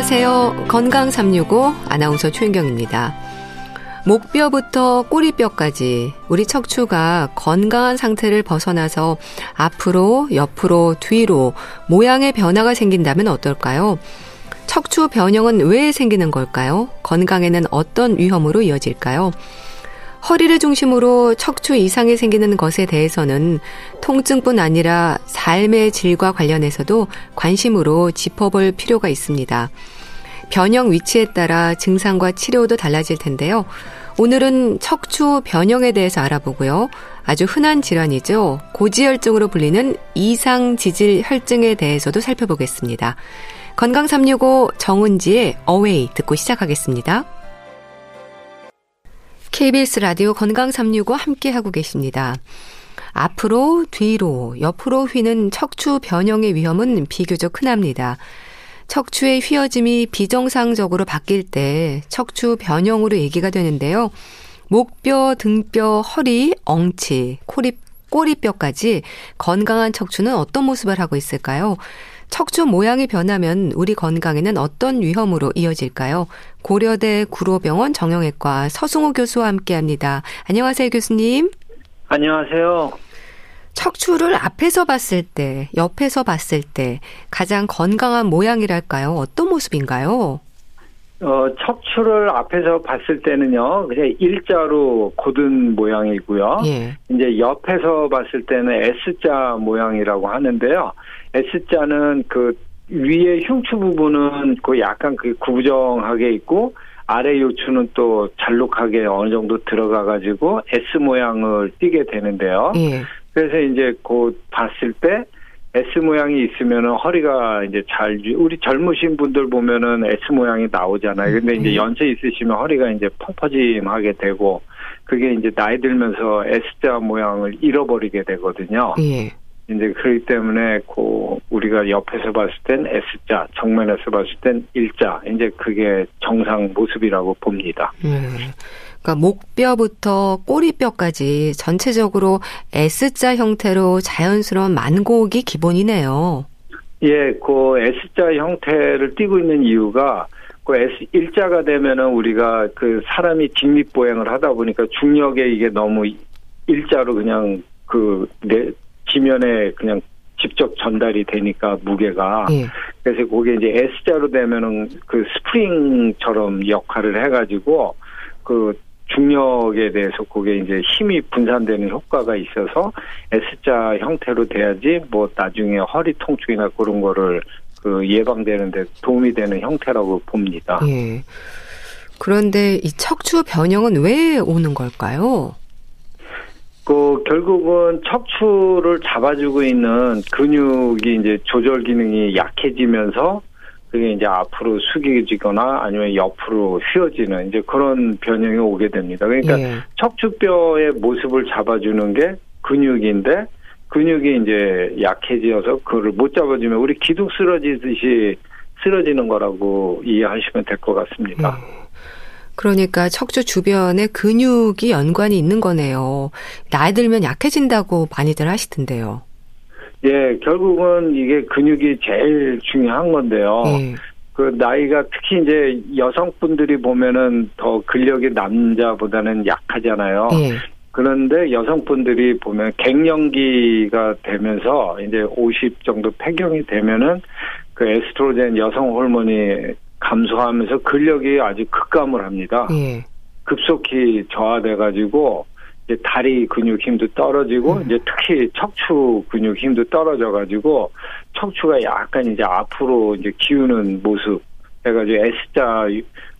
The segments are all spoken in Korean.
안녕하세요. 건강 365 아나운서 최인경입니다. 목뼈부터 꼬리뼈까지 우리 척추가 건강한 상태를 벗어나서 앞으로, 옆으로, 뒤로 모양의 변화가 생긴다면 어떨까요? 척추 변형은 왜 생기는 걸까요? 건강에는 어떤 위험으로 이어질까요? 허리를 중심으로 척추 이상이 생기는 것에 대해서는 통증뿐 아니라 삶의 질과 관련해서도 관심으로 짚어볼 필요가 있습니다. 변형 위치에 따라 증상과 치료도 달라질 텐데요. 오늘은 척추 변형에 대해서 알아보고요. 아주 흔한 질환이죠. 고지혈증으로 불리는 이상 지질 혈증에 대해서도 살펴보겠습니다. 건강 365 정은지의 어웨이 듣고 시작하겠습니다. KBS 라디오 건강 365 함께 하고 계십니다. 앞으로, 뒤로, 옆으로 휘는 척추 변형의 위험은 비교적 흔합니다. 척추의 휘어짐이 비정상적으로 바뀔 때 척추 변형으로 얘기가 되는데요. 목뼈, 등뼈, 허리, 엉치, 코리, 꼬리뼈까지 건강한 척추는 어떤 모습을 하고 있을까요? 척추 모양이 변하면 우리 건강에는 어떤 위험으로 이어질까요? 고려대 구로병원 정형외과 서승호 교수와 함께 합니다. 안녕하세요, 교수님. 안녕하세요. 척추를 앞에서 봤을 때, 옆에서 봤을 때 가장 건강한 모양이랄까요? 어떤 모습인가요? 어, 척추를 앞에서 봤을 때는요, 그냥 일자로 곧은 모양이고요. 예. 이제 옆에서 봤을 때는 S자 모양이라고 하는데요. S자는 그 위에 흉추 부분은 그 약간 그 구부정하게 있고 아래 요추는 또 잘록하게 어느 정도 들어가 가지고 S 모양을 띠게 되는데요. 예. 그래서 이제 곧 봤을 때 S 모양이 있으면은 허리가 이제 잘 우리 젊으신 분들 보면은 S 모양이 나오잖아요. 근데 이제 음. 연세 있으시면 허리가 이제 펑퍼짐하게 되고 그게 이제 나이 들면서 S자 모양을 잃어버리게 되거든요. 예. 이제 그렇기 때문에 그 우리가 옆에서 봤을 땐 S자, 정면에서 봤을 땐 일자. 이제 그게 정상 모습이라고 봅니다. 음. 그러니까 목뼈부터 꼬리뼈까지 전체적으로 S자 형태로 자연스러운 만곡이 기본이네요. 예, 그 S자 형태를 띠고 있는 이유가 그 S 일자가 되면은 우리가 그 사람이 직립보행을 하다 보니까 중력에 이게 너무 일자로 그냥 그 내, 지면에 그냥 직접 전달이 되니까 무게가 예. 그래서 그게 이제 S자로 되면은 그 스프링처럼 역할을 해가지고 그 중력에 대해서 그게 이제 힘이 분산되는 효과가 있어서 S자 형태로 돼야지 뭐 나중에 허리 통증이나 그런 거를 그 예방되는데 도움이 되는 형태라고 봅니다. 예. 그런데 이 척추 변형은 왜 오는 걸까요? 그 결국은 척추를 잡아주고 있는 근육이 이제 조절 기능이 약해지면서 그게 이제 앞으로 숙여지거나 아니면 옆으로 휘어지는 이제 그런 변형이 오게 됩니다. 그러니까 예. 척추뼈의 모습을 잡아주는 게 근육인데 근육이 이제 약해지어서 그걸 못 잡아주면 우리 기둥 쓰러지듯이 쓰러지는 거라고 이해하시면 될 것 같습니다. 예. 그러니까 척추 주변에 근육이 연관이 있는 거네요. 나이 들면 약해진다고 많이들 하시던데요. 예, 결국은 이게 근육이 제일 중요한 건데요. 예. 그 나이가 특히 이제 여성분들이 보면은 더 근력이 남자보다는 약하잖아요. 예. 그런데 여성분들이 보면 갱년기가 되면서 이제 50 정도 폐경이 되면은 그 에스트로겐 여성 호르몬이 감소하면서 근력이 아주 급감을 합니다. 예. 급속히 저하돼 가지고 다리 근육 힘도 떨어지고 음. 이제 특히 척추 근육 힘도 떨어져 가지고 척추가 약간 이제 앞으로 이제 기우는 모습 해가지고 S자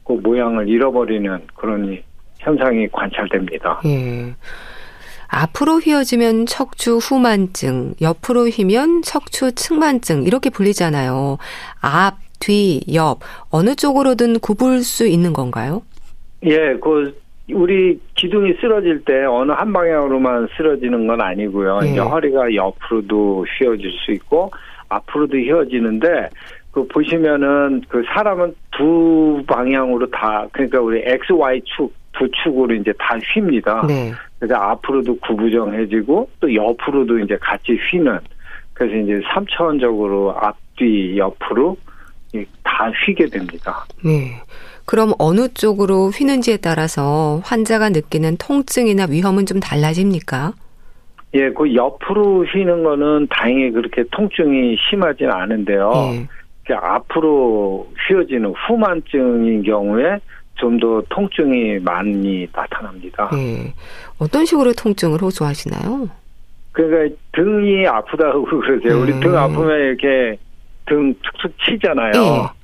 그 모양을 잃어버리는 그런 현상이 관찰됩니다. 예. 앞으로 휘어지면 척추 후만증, 옆으로 휘면 척추 측만증 이렇게 불리잖아요. 앞, 뒤, 옆 어느 쪽으로든 굽을 수 있는 건가요? 예, 그 우리 기둥이 쓰러질 때 어느 한 방향으로만 쓰러지는 건 아니고요. 예. 이제 허리가 옆으로도 휘어질 수 있고 앞으로도 휘어지는데 그 보시면은 그 사람은 두 방향으로 다 그러니까 우리 X, Y 축 두 축으로 이제 다 휩니다. 네. 그래서 앞으로도 구부정해지고 또 옆으로도 이제 같이 휘는 그래서 이제 삼차원적으로 앞뒤 옆으로 다다 휘게 됩니다. 네. 그럼 어느 쪽으로 휘는지에 따라서 환자가 느끼는 통증이나 위험은 좀 달라집니까? 예, 그 옆으로 휘는 거는 다행히 그렇게 통증이 심하지는 않은데요. 예. 앞으로 휘어지는 후만증인 경우에 좀 더 통증이 많이 나타납니다. 예. 어떤 식으로 통증을 호소하시나요? 그러니까 등이 아프다고 그러세요. 음. 우리 등 아프면 이렇게 등 툭툭 치잖아요. 예.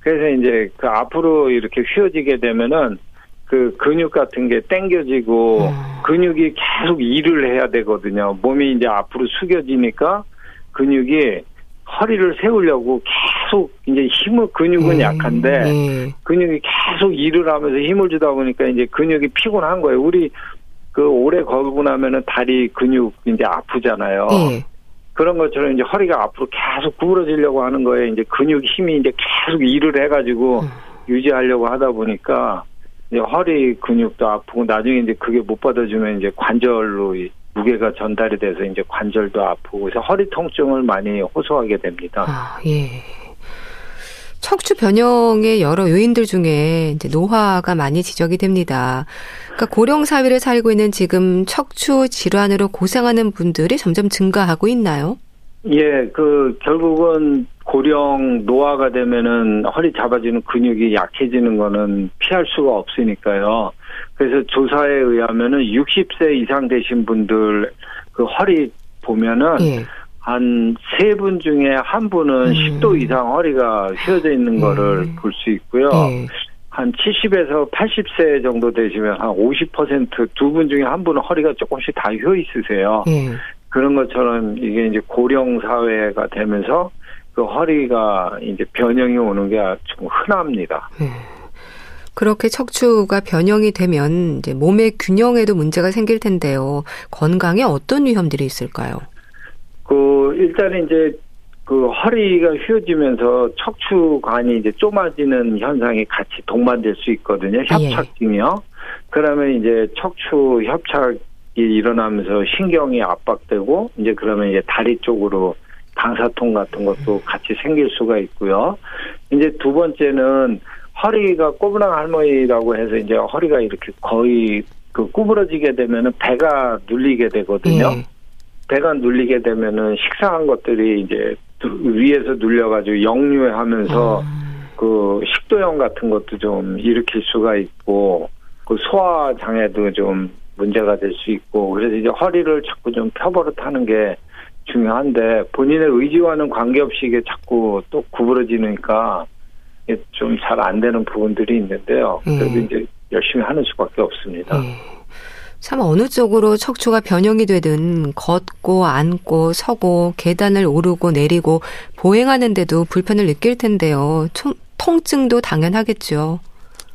그래서 이제 그 앞으로 이렇게 휘어지게 되면은 그 근육 같은 게 당겨지고 음. 근육이 계속 일을 해야 되거든요. 몸이 이제 앞으로 숙여지니까 근육이 허리를 세우려고 계속 이제 힘을 근육은 음. 약한데 음. 근육이 계속 일을 하면서 힘을 주다 보니까 이제 근육이 피곤한 거예요. 우리 그 오래 걸고 나면은 다리 근육 이제 아프잖아요. 네. 그런 것처럼 이제 허리가 앞으로 계속 구부러지려고 하는 거에 이제 근육 힘이 이제 계속 일을 해가지고 음. 유지하려고 하다 보니까 이제 허리 근육도 아프고 나중에 이제 그게 못 받아주면 이제 관절로 무게가 전달이 돼서 이제 관절도 아프고 그래서 허리 통증을 많이 호소하게 됩니다. 아, 예. 척추 변형의 여러 요인들 중에 이제 노화가 많이 지적이 됩니다. 그러니까 고령 사회를 살고 있는 지금 척추 질환으로 고생하는 분들이 점점 증가하고 있나요? 예, 그 결국은 고령 노화가 되면은 허리 잡아주는 근육이 약해지는 거는 피할 수가 없으니까요. 그래서 조사에 의하면은 60세 이상 되신 분들 그 허리 보면은 예. 한 세 분 중에 한 분은 음. 10도 이상 허리가 휘어져 있는 음. 거를 볼수 있고요. 음. 한 70에서 80세 정도 되시면 한 50%두 분 중에 한 분은 허리가 조금씩 다 휘어 있으세요. 음. 그런 것처럼 이게 이제 고령 사회가 되면서 그 허리가 이제 변형이 오는 게 좀 흔합니다. 음. 그렇게 척추가 변형이 되면 이제 몸의 균형에도 문제가 생길 텐데요. 건강에 어떤 위험들이 있을까요? 그 일단은 이제 그 허리가 휘어지면서 척추관이 이제 좁아지는 현상이 같이 동반될 수 있거든요. 예. 협착증이요. 예. 그러면 이제 척추 협착이 일어나면서 신경이 압박되고 이제 그러면 이제 다리 쪽으로 방사통 같은 것도 같이 생길 수가 있고요. 이제 두 번째는 허리가 꼬부랑 할머니라고 해서 이제 허리가 이렇게 거의 그 구부러지게 되면은 배가 눌리게 되거든요. 예. 배가 눌리게 되면은 식상한 것들이 이제 위에서 눌려가지고 역류하면서 음. 그 식도염 같은 것도 좀 일으킬 수가 있고 그 소화 장애도 좀 문제가 될 수 있고 그래서 이제 허리를 자꾸 좀 펴버릇 하는 게 중요한데 본인의 의지와는 관계없이 이게 자꾸 또 구부러지니까 좀 잘 안 되는 부분들이 있는데요. 그래도 음. 이제 열심히 하는 수밖에 없습니다. 음. 참 어느 쪽으로 척추가 변형이 되든 걷고 앉고 서고 계단을 오르고 내리고 보행하는데도 불편을 느낄 텐데요. 통, 통증도 당연하겠죠.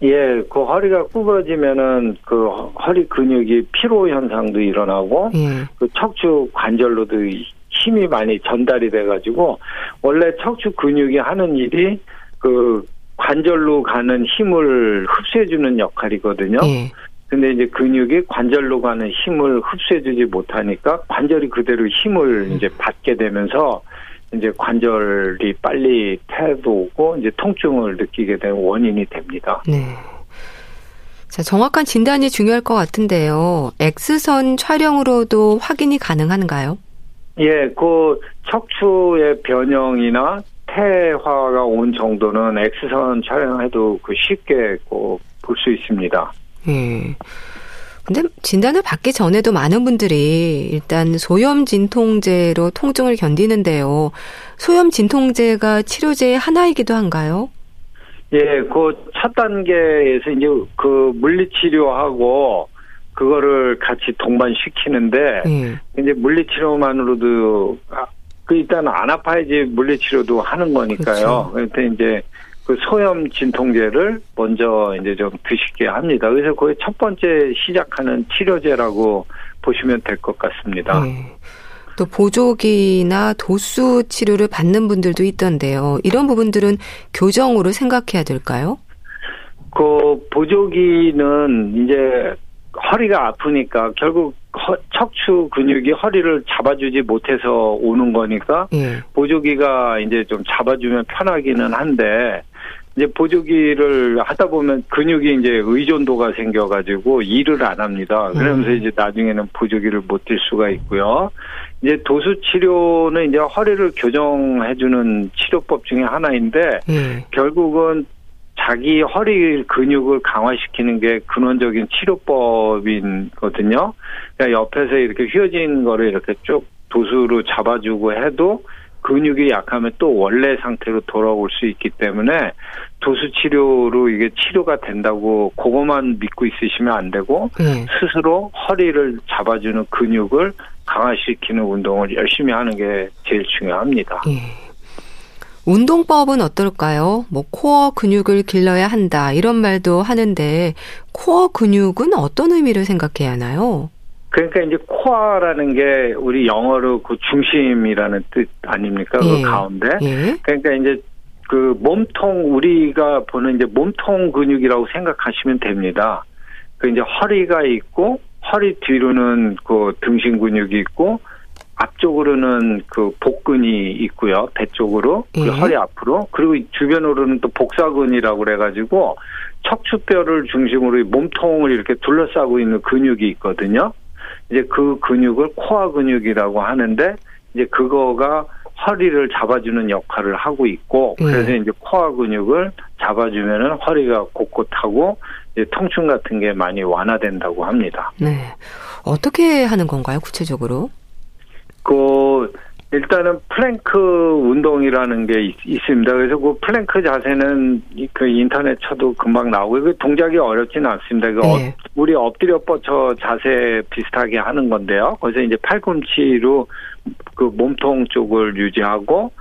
예, 그 허리가 구부러지면은 그 허리 근육이 피로 현상도 일어나고 예. 그 척추 관절로도 힘이 많이 전달이 돼가지고 원래 척추 근육이 하는 일이 그 관절로 가는 힘을 흡수해주는 역할이거든요. 예. 근데 이제 근육이 관절로 가는 힘을 흡수해주지 못하니까 관절이 그대로 힘을 이제 받게 되면서 이제 관절이 빨리 태도 오고 이제 통증을 느끼게 되는 원인이 됩니다. 네. 자, 정확한 진단이 중요할 것 같은데요. X선 촬영으로도 확인이 가능한가요? 예, 그 척추의 변형이나 태화가 온 정도는 X선 촬영해도 그 쉽게 볼수 있습니다. 예. 근데 진단을 받기 전에도 많은 분들이 일단 소염 진통제로 통증을 견디는데요. 소염 진통제가 치료제의 하나이기도 한가요? 예, 그 첫 단계에서 이제 그 물리치료하고 그거를 같이 동반시키는데 예. 이제 물리치료만으로도 아, 그 일단 안 아파야지 물리치료도 하는 거니까요. 그렇죠. 그런데 이제 그 소염 진통제를 먼저 이제 좀 드시게 합니다. 그래서 거의 첫 번째 시작하는 치료제라고 보시면 될 것 같습니다. 네. 또 보조기나 도수 치료를 받는 분들도 있던데요. 이런 부분들은 교정으로 생각해야 될까요? 그 보조기는 이제 허리가 아프니까 결국 허, 척추 근육이 허리를 잡아주지 못해서 오는 거니까 예. 보조기가 이제 좀 잡아주면 편하기는 한데 이제 보조기를 하다 보면 근육이 이제 의존도가 생겨가지고 일을 안 합니다. 그러면서 음. 이제 나중에는 보조기를 못 들 수가 있고요. 이제 도수 치료는 이제 허리를 교정해주는 치료법 중에 하나인데 음. 결국은 자기 허리 근육을 강화시키는 게 근원적인 치료법이거든요. 그러니까 옆에서 이렇게 휘어진 거를 이렇게 쭉 도수로 잡아주고 해도 근육이 약하면 또 원래 상태로 돌아올 수 있기 때문에 도수 치료로 이게 치료가 된다고 그것만 믿고 있으시면 안 되고 네. 스스로 허리를 잡아주는 근육을 강화시키는 운동을 열심히 하는 게 제일 중요합니다. 네. 운동법은 어떨까요? 뭐 코어 근육을 길러야 한다 이런 말도 하는데 코어 근육은 어떤 의미를 생각해야 하나요? 그러니까 이제 코어라는 게 우리 영어로 그 중심이라는 뜻 아닙니까? 그 예. 그 가운데. 예. 그러니까 이제 그 몸통 우리가 보는 이제 몸통 근육이라고 생각하시면 됩니다. 그 이제 허리가 있고 허리 뒤로는 그 등심 근육이 있고 앞쪽으로는 그 복근이 있고요. 배 쪽으로. 그 예. 허리 앞으로. 그리고 주변으로는 또 복사근이라고 그래가지고 척추뼈를 중심으로 몸통을 이렇게 둘러싸고 있는 근육이 있거든요. 이제 그 근육을 코어 근육이라고 하는데 이제 그거가 허리를 잡아주는 역할을 하고 있고 예. 그래서 이제 코어 근육을 잡아주면은 허리가 꼿꼿하고 이제 통증 같은 게 많이 완화된다고 합니다. 네. 어떻게 하는 건가요, 구체적으로? 그 일단은 플랭크 운동이라는 게 있, 습니다 그래서 그 플랭크 자세는 그 인터넷 쳐도 금방 나오고 그 동작이 어렵지는 않습니다. 그 네. 어, 우리 엎드려 뻗쳐 자세 비슷하게 하는 건데요. 그래서 이제 팔꿈치로 그 몸통 쪽을 유지하고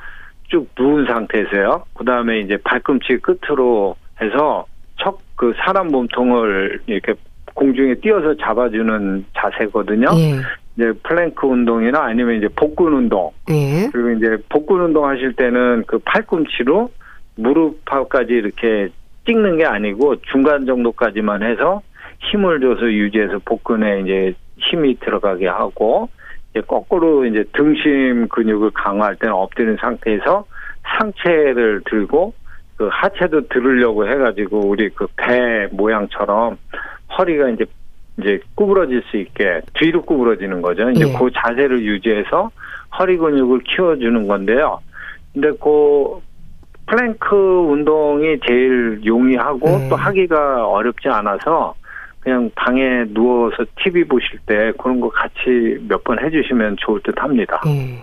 쭉 누운 상태에서요. 그 다음에 이제 발꿈치 끝으로 해서 척 그 사람 몸통을 이렇게 공중에 띄어서 잡아주는 자세거든요. 네. 이제 플랭크 운동이나 아니면 이제 복근 운동. 예. 그리고 이제 복근 운동 하실 때는 그 팔꿈치로 무릎까지 이렇게 찍는 게 아니고 중간 정도까지만 해서 힘을 줘서 유지해서 복근에 이제 힘이 들어가게 하고 이제 거꾸로 이제 등심 근육을 강화할 때는 엎드린 상태에서 상체를 들고 그 하체도 들으려고 해가지고 우리 그 배 모양처럼 허리가 이제 이제 구부러질 수 있게 뒤로 구부러지는 거죠. 이제 예. 그 자세를 유지해서 허리 근육을 키워주는 건데요. 근데 그 플랭크 운동이 제일 용이하고 음. 또 하기가 어렵지 않아서 그냥 방에 누워서 TV 보실 때 그런 거 같이 몇 번 해주시면 좋을 듯 합니다. 예.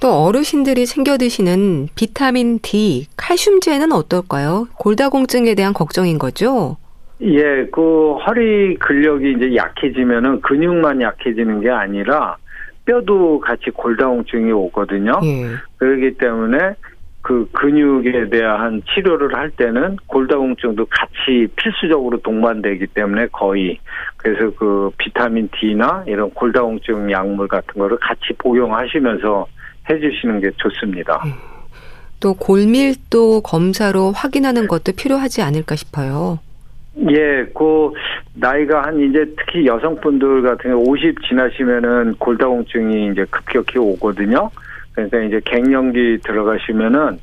또 어르신들이 챙겨 드시는 비타민 D, 칼슘제는 어떨까요? 골다공증에 대한 걱정인 거죠? 예, 그 허리 근력이 이제 약해지면은 근육만 약해지는 게 아니라 뼈도 같이 골다공증이 오거든요. 예. 그렇기 때문에 그 근육에 대한 치료를 할 때는 골다공증도 같이 필수적으로 동반되기 때문에 거의 그래서 그 비타민 D나 이런 골다공증 약물 같은 거를 같이 복용하시면서 해주시는 게 좋습니다. 예. 또 골밀도 검사로 확인하는 것도 필요하지 않을까 싶어요. 예, 그 나이가 한 이제 특히 여성분들 같은 경우 50 지나시면은 골다공증이 이제 급격히 오거든요. 그러니까 이제 갱년기 들어가시면은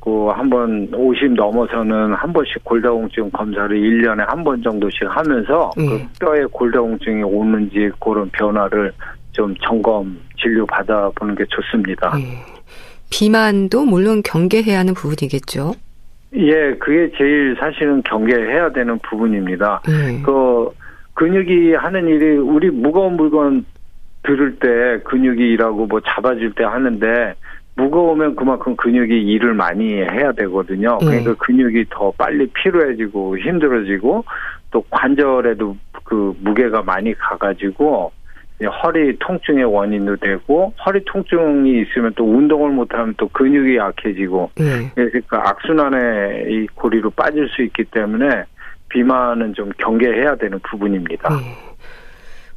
그 한번 50 넘어서는 한 번씩 골다공증 검사를 1년에 한 번 정도씩 하면서 음. 그 뼈에 골다공증이 오는지 그런 변화를 좀 점검 진료 받아보는 게 좋습니다. 음. 비만도 물론 경계해야 하는 부분이겠죠. 예, 그게 제일 사실은 경계해야 되는 부분입니다. 음. 그 근육이 하는 일이 우리 무거운 물건 들을 때 근육이 일하고 뭐 잡아줄 때 하는데 무거우면 그만큼 근육이 일을 많이 해야 되거든요. 음. 그러니까 근육이 더 빨리 피로해지고 힘들어지고 또 관절에도 그 무게가 많이 가가지고 허리 통증의 원인도 되고 허리 통증이 있으면 또 운동을 못하면 또 근육이 약해지고 네. 그러니까 악순환의 이 고리로 빠질 수 있기 때문에 비만은 좀 경계해야 되는 부분입니다. 네.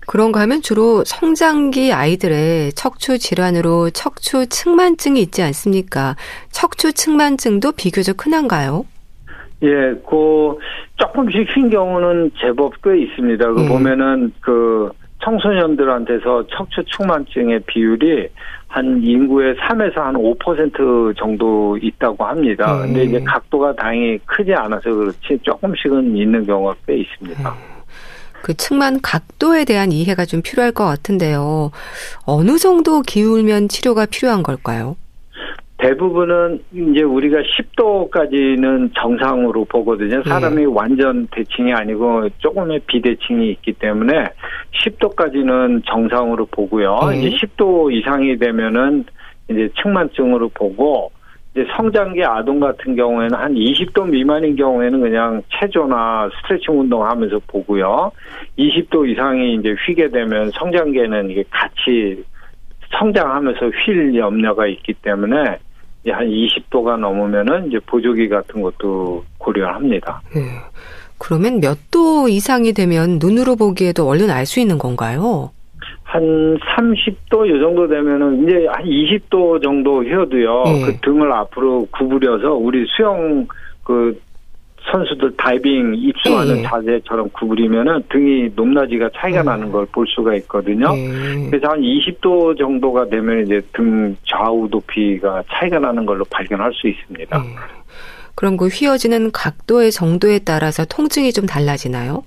그런가 하면 주로 성장기 아이들의 척추 질환으로 척추 측만증이 있지 않습니까? 척추 측만증도 비교적 흔한가요? 예, 그 조금씩 흰 경우는 제법 꽤 있습니다. 그 네. 보면은 그 청소년들한테서 척추 축만증의 비율이 한 인구의 3에서 한 5% 정도 있다고 합니다. 음. 근데 이제 각도가 다행히 크지 않아서 그렇지 조금씩은 있는 경우가 꽤 있습니다. 음. 그 측만 각도에 대한 이해가 좀 필요할 것 같은데요. 어느 정도 기울면 치료가 필요한 걸까요? 대부분은 이제 우리가 10도까지는 정상으로 보거든요. 사람이 네. 완전 대칭이 아니고 조금의 비대칭이 있기 때문에 10도까지는 정상으로 보고요. 네. 이제 10도 이상이 되면은 이제 측만증으로 보고 이제 성장기 아동 같은 경우에는 한 20도 미만인 경우에는 그냥 체조나 스트레칭 운동하면서 보고요. 20도 이상이 이제 휘게 되면 성장기에는 이게 같이 성장하면서 휠 염려가 있기 때문에 한 20도가 넘으면은 이제 보조기 같은 것도 고려합니다. 네. 그러면 몇 도 이상이 되면 눈으로 보기에도 얼른 알 수 있는 건가요? 한 30도 요 정도 되면은 이제 한 20도 정도 휘어도요. 네. 그 등을 앞으로 구부려서 우리 수영 그 선수들 다이빙 입수하는 네. 자세처럼 구부리면은 등이 높낮이가 차이가 음. 나는 걸 볼 수가 있거든요. 네. 그래서 한 20도 정도가 되면 이제 등 좌우 높이가 차이가 나는 걸로 발견할 수 있습니다. 네. 그럼 그 휘어지는 각도의 정도에 따라서 통증이 좀 달라지나요?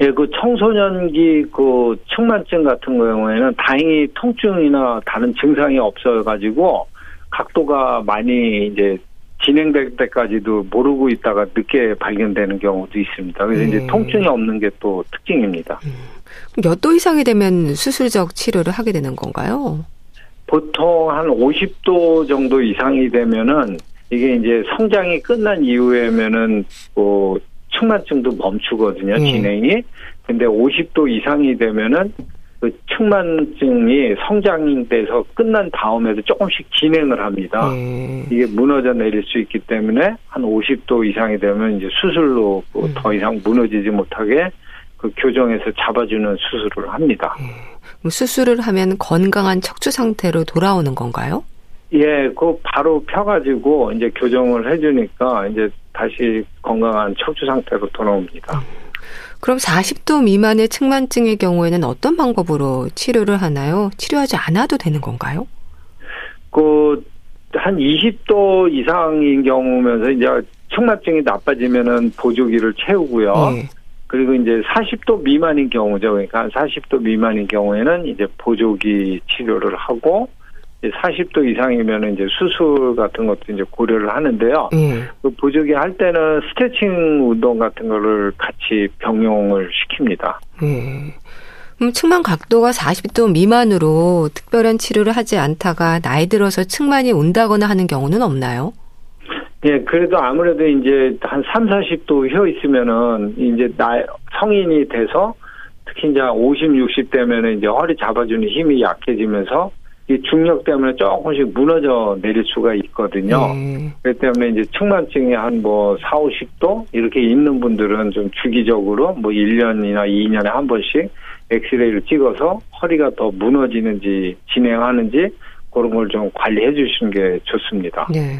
예, 그 청소년기 그 측만증 같은 경우에는 다행히 통증이나 다른 증상이 없어가지고 각도가 많이 이제 진행될 때까지도 모르고 있다가 늦게 발견되는 경우도 있습니다. 그래서 음. 이제 통증이 없는 게 또 특징입니다. 음. 몇도 이상이 되면 수술적 치료를 하게 되는 건가요? 보통 한 50도 정도 이상이 되면은 이게 이제 성장이 끝난 이후에면은 뭐 측만증도 멈추거든요, 음. 진행이. 근데 50도 이상이 되면은 그 측만증이 성장돼서 끝난 다음에도 조금씩 진행을 합니다. 음. 이게 무너져 내릴 수 있기 때문에 한 50도 이상이 되면 이제 수술로 음. 더 이상 무너지지 못하게 그 교정해서 잡아주는 수술을 합니다. 음. 수술을 하면 건강한 척추 상태로 돌아오는 건가요? 예, 그 바로 펴가지고 이제 교정을 해주니까 이제 다시 건강한 척추 상태로 돌아옵니다. 음. 그럼 40도 미만의 측만증의 경우에는 어떤 방법으로 치료를 하나요? 치료하지 않아도 되는 건가요? 그, 한 20도 이상인 경우면서 이제 측만증이 나빠지면은 보조기를 채우고요. 네. 그리고 이제 40도 미만인 경우죠. 그러니까 한 40도 미만인 경우에는 이제 보조기 치료를 하고 40도 이상이면 이제 수술 같은 것도 이제 고려를 하는데요. 음. 그 보조기 할 때는 스트레칭 운동 같은 거를 같이 병용을 시킵니다. 음. 그럼 측만 각도가 40도 미만으로 특별한 치료를 하지 않다가 나이 들어서 측만이 온다거나 하는 경우는 없나요? 예, 그래도 아무래도 이제 한 3, 40도 휘어 있으면은 이제 나 성인이 돼서 특히 이제 50, 60 되면은 이제 허리 잡아주는 힘이 약해지면서 이 중력 때문에 조금씩 무너져 내릴 수가 있거든요. 음. 그렇기 때문에 이제 측만증이 한 뭐 4, 50도 이렇게 있는 분들은 좀 주기적으로 뭐 1년이나 2년에 한 번씩 엑스레이를 찍어서 허리가 더 무너지는지 진행하는지 그런 걸 좀 관리해 주시는 게 좋습니다. 네.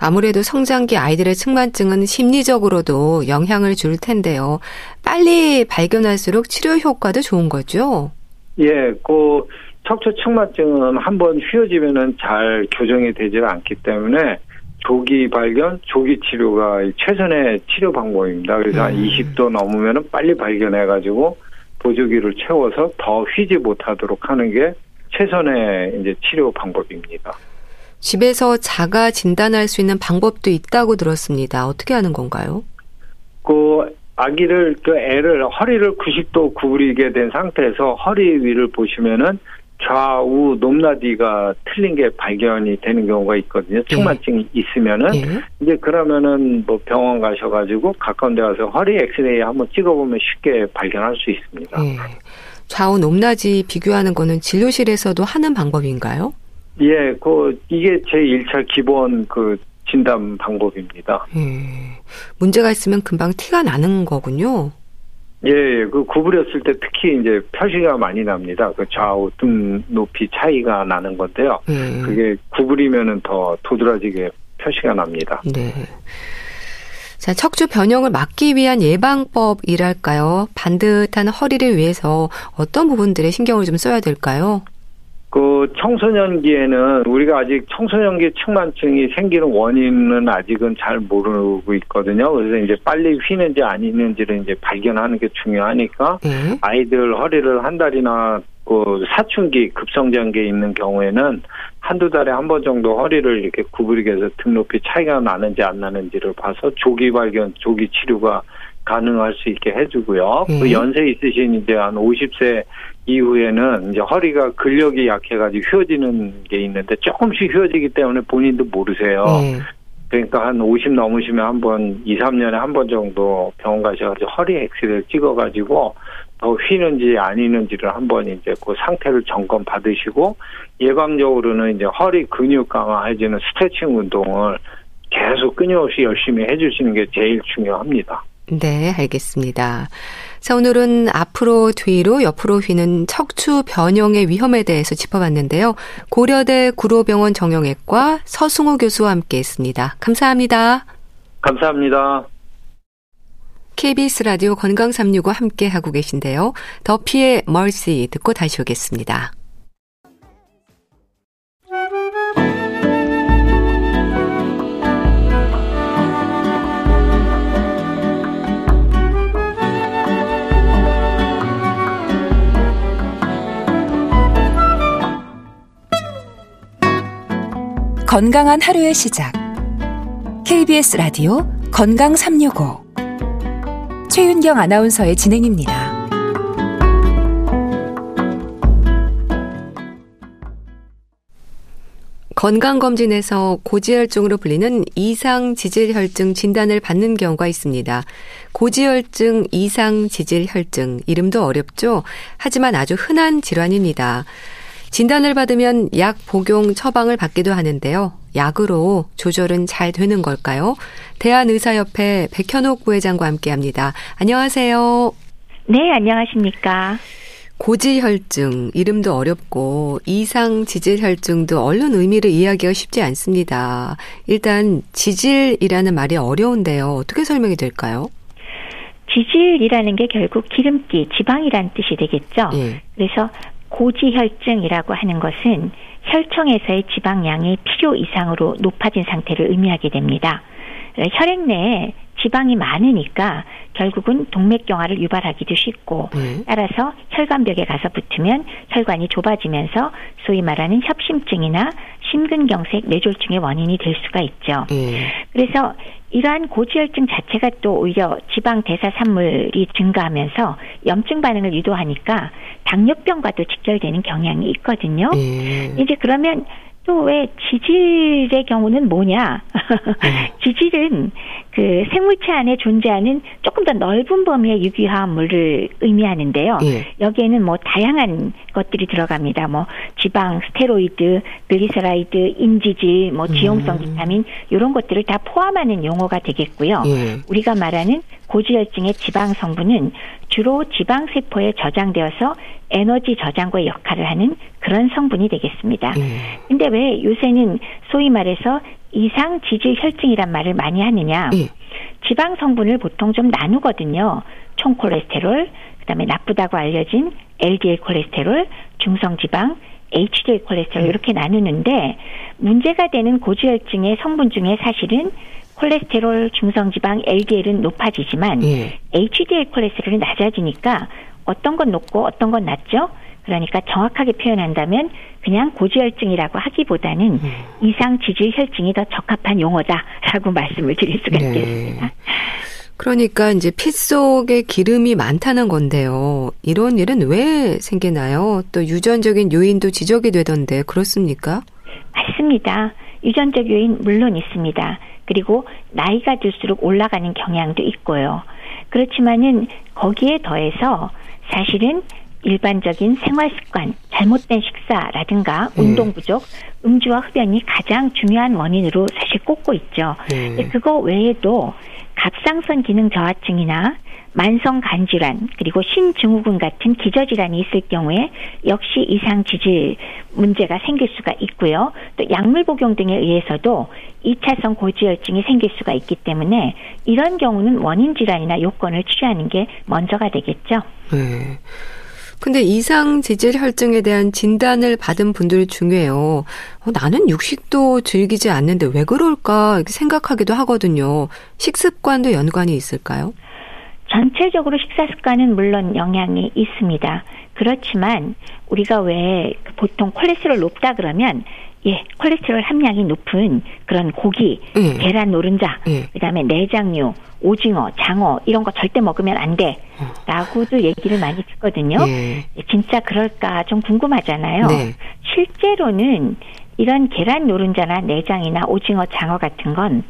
아무래도 성장기 아이들의 측만증은 심리적으로도 영향을 줄 텐데요. 빨리 발견할수록 치료 효과도 좋은 거죠? 예, 그 척추 측만증은 한번 휘어지면은 잘 교정이 되지 않기 때문에 조기 발견, 조기 치료가 최선의 치료 방법입니다. 그래서 음. 한 20도 넘으면은 빨리 발견해가지고 보조기를 채워서 더 휘지 못하도록 하는 게 최선의 이제 치료 방법입니다. 집에서 자가 진단할 수 있는 방법도 있다고 들었습니다. 어떻게 하는 건가요? 그 아기를 그 애를 허리를 90도 구부리게 된 상태에서 허리 위를 보시면은 좌우 높낮이가 틀린 게 발견이 되는 경우가 있거든요. 측만증이 네. 있으면은 네. 이제 그러면은 뭐 병원 가셔가지고 가까운 데 가서 허리 엑스레이 한번 찍어보면 쉽게 발견할 수 있습니다. 네. 좌우 높낮이 비교하는 거는 진료실에서도 하는 방법인가요? 예, 그 이게 제 1차 기본 그 진단 방법입니다. 예. 문제가 있으면 금방 티가 나는 거군요. 예, 예, 그 구부렸을 때 특히 이제 표시가 많이 납니다. 그 좌우 등 높이 차이가 나는 건데요. 음. 그게 구부리면은 더 도드라지게 표시가 납니다. 네. 자, 척추 변형을 막기 위한 예방법이랄까요? 반듯한 허리를 위해서 어떤 부분들에 신경을 좀 써야 될까요? 그 청소년기에는 우리가 아직 청소년기 측만증이 생기는 원인은 아직은 잘 모르고 있거든요. 그래서 이제 빨리 휘는지 아니는지를 이제 발견하는 게 중요하니까 네. 아이들 허리를 한 달이나 그 사춘기 급성장기에 있는 경우에는 한두 달에 한 번 정도 허리를 이렇게 구부리게 해서 등 높이 차이가 나는지 안 나는지를 봐서 조기 발견, 조기 치료가 가능할 수 있게 해주고요. 그 네. 그 연세 있으신 이제 한 50세 이후에는 이제 허리가 근력이 약해가지고 휘어지는 게 있는데 조금씩 휘어지기 때문에 본인도 모르세요. 네. 그러니까 한 50 넘으시면 한 번, 2, 3년에 한 번 정도 병원 가셔가지고 허리 엑스레이를 찍어가지고 더 휘는지 아니는지를 한번 이제 그 상태를 점검 받으시고 예방적으로는 이제 허리 근육 강화해주는 스트레칭 운동을 계속 끊임없이 열심히 해주시는 게 제일 중요합니다. 네, 알겠습니다. 자, 오늘은 앞으로 뒤로 옆으로 휘는 척추 변형의 위험에 대해서 짚어봤는데요. 고려대 구로병원 정형외과 서승호 교수와 함께 했습니다. 감사합니다. 감사합니다. KBS 라디오 건강 365 함께 하고 계신데요. 더피의 멀시 듣고 다시 오겠습니다. 건강한 하루의 시작. KBS 라디오 건강 365. 최윤경 아나운서의 진행입니다. 건강검진에서 고지혈증으로 불리는 이상지질혈증 진단을 받는 경우가 있습니다. 고지혈증, 이상지질혈증, 이름도 어렵죠? 하지만 아주 흔한 질환입니다. 진단을 받으면 약 복용 처방을 받기도 하는데요. 약으로 조절은 잘 되는 걸까요? 대한의사협회 백현옥 부회장과 함께 합니다. 안녕하세요. 네, 안녕하십니까. 고지혈증, 이름도 어렵고 이상 지질혈증도 얼른 의미를 이해하기가 쉽지 않습니다. 일단 지질이라는 말이 어려운데요. 어떻게 설명이 될까요? 지질이라는 게 결국 기름기, 지방이란 뜻이 되겠죠. 예. 그래서 고지혈증이라고 하는 것은 혈청에서의 지방량이 필요 이상으로 높아진 상태를 의미하게 됩니다. 혈액 내에 지방이 많으니까 결국은 동맥경화를 유발하기도 쉽고 네. 따라서 혈관벽에 가서 붙으면 혈관이 좁아지면서 소위 말하는 협심증이나 심근경색 뇌졸중의 원인이 될 수가 있죠. 네. 그래서 이러한 고지혈증 자체가 또 오히려 지방 대사 산물이 증가하면서 염증 반응을 유도하니까 당뇨병과도 직결되는 경향이 있거든요. 네. 이제 그러면 또 왜 지질의 경우는 뭐냐? 네. 지질은 그 생물체 안에 존재하는 조금 더 넓은 범위의 유기화합물을 의미하는데요. 네. 여기에는 뭐 다양한 것들이 들어갑니다. 뭐 지방, 스테로이드, glyceride, 인지질, 뭐 지용성 음. 비타민 이런 것들을 다 포함하는 용어가 되겠고요. 네. 우리가 말하는 고지혈증의 지방 성분은 주로 지방 세포에 저장되어서 에너지 저장과 역할을 하는 그런 성분이 되겠습니다. 네. 근데 왜 요새는 소위 말해서 이상 지질 혈증이란 말을 많이 하느냐? 네. 지방 성분을 보통 좀 나누거든요. 총 콜레스테롤, 그다음에 나쁘다고 알려진 LDL 콜레스테롤, 중성 지방, HDL 콜레스테롤 네. 이렇게 나누는데 문제가 되는 고지혈증의 성분 중에 사실은 콜레스테롤, 중성지방, LDL은 높아지지만 예. HDL 콜레스테롤이 낮아지니까 어떤 건 높고 어떤 건 낮죠? 그러니까 정확하게 표현한다면 그냥 고지혈증이라고 하기보다는 음. 이상 지질 혈증이 더 적합한 용어다라고 말씀을 드릴 수가 네. 있겠습니다. 그러니까 이제 피 속에 기름이 많다는 건데요. 이런 일은 왜 생기나요? 또 유전적인 요인도 지적이 되던데 그렇습니까? 맞습니다. 유전적 요인 물론 있습니다. 그리고 나이가 들수록 올라가는 경향도 있고요. 그렇지만은 거기에 더해서 사실은 일반적인 생활 습관, 잘못된 식사라든가 음. 운동 부족, 음주와 흡연이 가장 중요한 원인으로 사실 꼽고 있죠. 음. 그거 외에도 갑상선 기능 저하증이나 만성 간질환 그리고 신증후군 같은 기저질환이 있을 경우에 역시 이상 지질 문제가 생길 수가 있고요. 또 약물 복용 등에 의해서도 2차성 고지혈증이 생길 수가 있기 때문에 이런 경우는 원인 질환이나 요건을 치료하는 게 먼저가 되겠죠. 네. 근데 이상 지질 혈증에 대한 진단을 받은 분들 중에요. 어, 나는 육식도 즐기지 않는데 왜 그럴까 생각하기도 하거든요. 식습관도 연관이 있을까요? 전체적으로 식사 습관은 물론 영향이 있습니다. 그렇지만 우리가 왜 보통 콜레스테롤 높다 그러면 예, 콜레스테롤 함량이 높은 그런 고기, 예. 계란 노른자, 예. 그다음에 내장류, 오징어, 장어 이런 거 절대 먹으면 안 돼. 라고도 얘기를 많이 듣거든요. 예. 예. 진짜 그럴까 좀 궁금하잖아요. 네. 실제로는 이런 계란 노른자나 내장이나 오징어, 장어 같은 건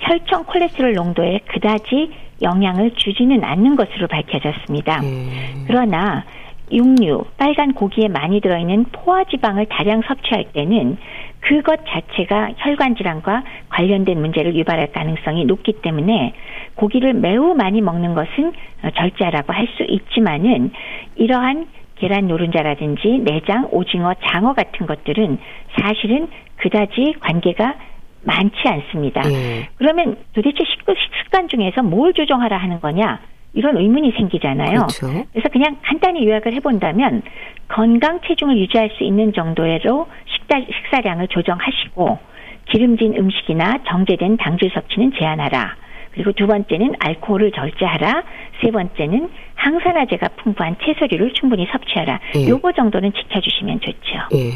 혈청 콜레스테롤 농도에 그다지 영향을 주지는 않는 것으로 밝혀졌습니다. 음. 그러나 육류, 빨간 고기에 많이 들어있는 포화지방을 다량 섭취할 때는 그것 자체가 혈관 질환과 관련된 문제를 유발할 가능성이 높기 때문에 고기를 매우 많이 먹는 것은 절제하라고 할 수 있지만은 이러한 계란 노른자라든지 내장, 오징어, 장어 같은 것들은 사실은 그다지 관계가 많지 않습니다. 네. 그러면 도대체 식구 식습관 중에서 뭘 조정하라 하는 거냐? 이런 의문이 생기잖아요. 그렇죠. 그래서 그냥 간단히 요약을 해본다면 건강 체중을 유지할 수 있는 정도로 식사, 식사량을 조정하시고 기름진 음식이나 정제된 당질 섭취는 제한하라. 그리고 두 번째는 알코올을 절제하라. 세 번째는 항산화제가 풍부한 채소류를 충분히 섭취하라. 예. 요거 정도는 지켜주시면 좋죠. 예.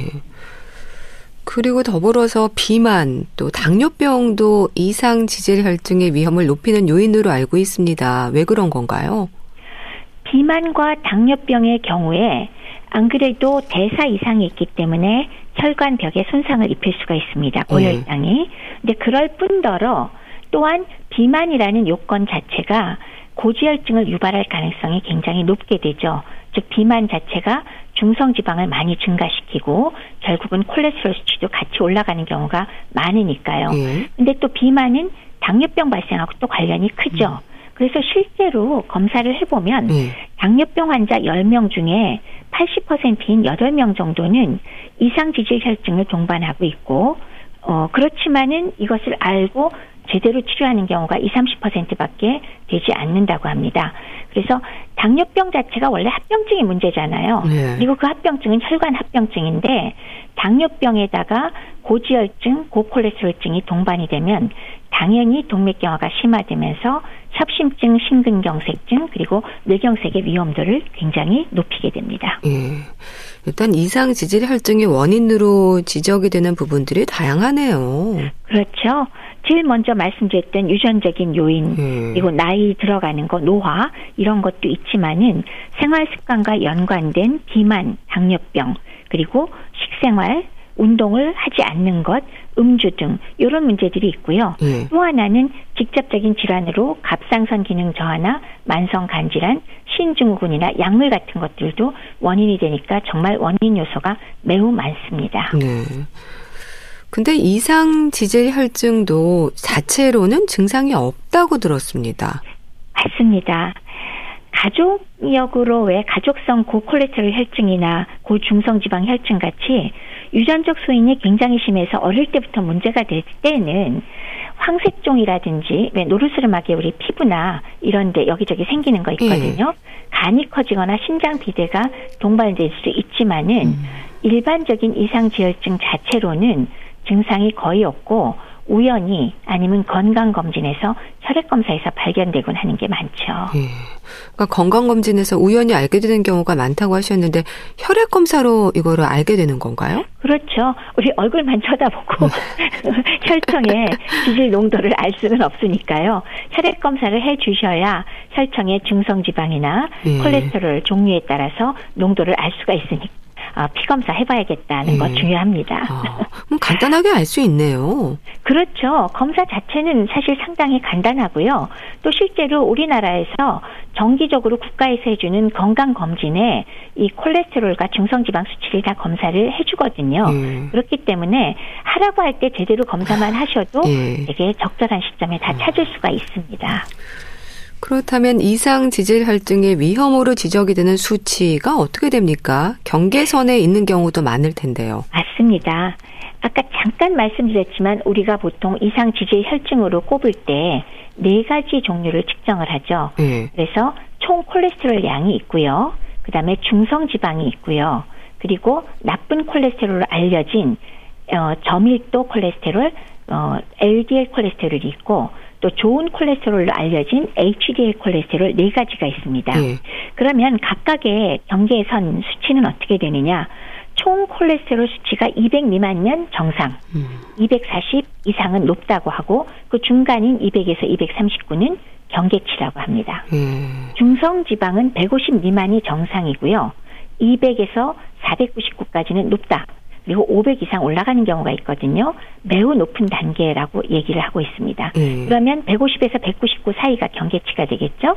그리고 더불어서 비만 또 당뇨병도 이상 지질 혈증의 위험을 높이는 요인으로 알고 있습니다. 왜 그런 건가요? 비만과 당뇨병의 경우에 안 그래도 대사 이상이 있기 때문에 혈관벽에 손상을 입힐 수가 있습니다. 고혈당이. 네. 근데 그럴 뿐더러 또한 비만이라는 요건 자체가 고지혈증을 유발할 가능성이 굉장히 높게 되죠. 즉 비만 자체가 중성 지방을 많이 증가시키고 결국은 콜레스테롤 수치도 같이 올라가는 경우가 많으니까요. 예. 근데 또 비만은 당뇨병 발생하고 또 관련이 크죠. 음. 그래서 실제로 검사를 해보면 예. 당뇨병 환자 10명 중에 80%인 8명 정도는 이상 지질 혈증을 동반하고 있고 어 그렇지만은 이것을 알고 제대로 치료하는 경우가 20, 30%밖에 되지 않는다고 합니다. 그래서 당뇨병 자체가 원래 합병증이 문제잖아요. 네. 그리고 그 합병증은 혈관 합병증인데 당뇨병에다가 고지혈증, 고콜레스테롤증이 동반이 되면 당연히 동맥경화가 심화되면서 협심증, 심근경색증 그리고 뇌경색의 위험도를 굉장히 높이게 됩니다. 예. 일단 이상 지질 혈증의 원인으로 지적이 되는 부분들이 다양하네요. 그렇죠. 제일 먼저 말씀드렸던 유전적인 요인 음. 그리고 나이 들어가는 거 노화 이런 것도 있지만은 생활 습관과 연관된 비만, 당뇨병 그리고 식생활 운동을 하지 않는 것, 음주 등 이런 문제들이 있고요. 네. 또 하나는 직접적인 질환으로 갑상선 기능 저하나 만성 간질환, 신증후군이나 약물 같은 것들도 원인이 되니까 정말 원인 요소가 매우 많습니다. 네. 근데 이상 지질 혈증도 자체로는 증상이 없다고 들었습니다. 맞습니다. 가족력으로 왜 가족성 고콜레스테롤 혈증이나 고중성 지방 혈증 같이 유전적 소인이 굉장히 심해서 어릴 때부터 문제가 될 때는 황색종이라든지 왜 노르스름하게 우리 피부나 이런데 여기저기 생기는 거 있거든요. 음. 간이 커지거나 신장 비대가 동반될 수 있지만은 음. 일반적인 이상 지혈증 자체로는 증상이 거의 없고 우연히 아니면 건강검진에서 혈액검사에서 발견되곤 하는 게 많죠. 예. 그러니까 건강검진에서 우연히 알게 되는 경우가 많다고 하셨는데 혈액검사로 이거를 알게 되는 건가요? 그렇죠. 우리 얼굴만 쳐다보고 혈청의 지질 농도를 알 수는 없으니까요. 혈액검사를 해 주셔야 혈청의 중성지방이나 예. 콜레스테롤 종류에 따라서 농도를 알 수가 있으니까. 어, 피 검사 해봐야겠다는 네. 거 중요합니다. 아, 간단하게 알 수 있네요. 그렇죠. 검사 자체는 사실 상당히 간단하고요. 또 실제로 우리나라에서 정기적으로 국가에서 해주는 건강 검진에 이 콜레스테롤과 중성지방 수치를 다 검사를 해주거든요. 예. 그렇기 때문에 하라고 할 때 제대로 검사만 하셔도 예. 되게 적절한 시점에 다 찾을 수가 있습니다. 그렇다면 이상 지질 혈증의 위험으로 지적이 되는 수치가 어떻게 됩니까? 경계선에 있는 경우도 많을 텐데요. 맞습니다. 아까 잠깐 말씀드렸지만 우리가 보통 이상 지질 혈증으로 꼽을 때 네 가지 종류를 측정을 하죠. 네. 그래서 총 콜레스테롤 양이 있고요. 그다음에 중성 지방이 있고요. 그리고 나쁜 콜레스테롤로 알려진 어, 저밀도 콜레스테롤, 어, LDL 콜레스테롤이 있고 또 좋은 콜레스테롤로 알려진 HDL 콜레스테롤 네 가지가 있습니다. 네. 그러면 각각의 경계선 수치는 어떻게 되느냐? 총 콜레스테롤 수치가 200 미만이면 정상, 음. 240 이상은 높다고 하고 그 중간인 200에서 239는 경계치라고 합니다. 음. 중성 지방은 150 미만이 정상이고요. 200에서 499까지는 높다. 그리고 500 이상 올라가는 경우가 있거든요. 매우 높은 단계라고 얘기를 하고 있습니다. 음. 그러면 150에서 199 사이가 경계치가 되겠죠.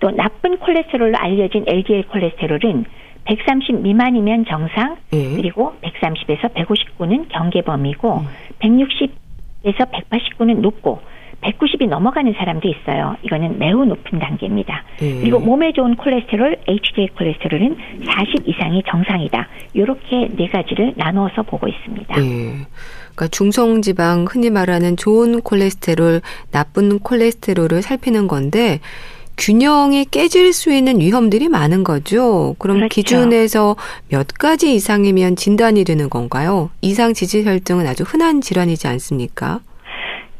또 나쁜 콜레스테롤로 알려진 LDL 콜레스테롤은 130 미만이면 정상, 예. 그리고 130에서 159는 경계 범위고, 음. 160에서 189는 높고, 190이 넘어가는 사람도 있어요. 이거는 매우 높은 단계입니다. 예. 그리고 몸에 좋은 콜레스테롤, HDL 콜레스테롤은 40 이상이 정상이다. 이렇게 네 가지를 나누어서 보고 있습니다. 예. 그러니까 중성지방 흔히 말하는 좋은 콜레스테롤, 나쁜 콜레스테롤을 살피는 건데 균형이 깨질 수 있는 위험들이 많은 거죠. 그럼 그렇죠. 기준에서 몇 가지 이상이면 진단이 되는 건가요? 이상 지질 혈증은 아주 흔한 질환이지 않습니까?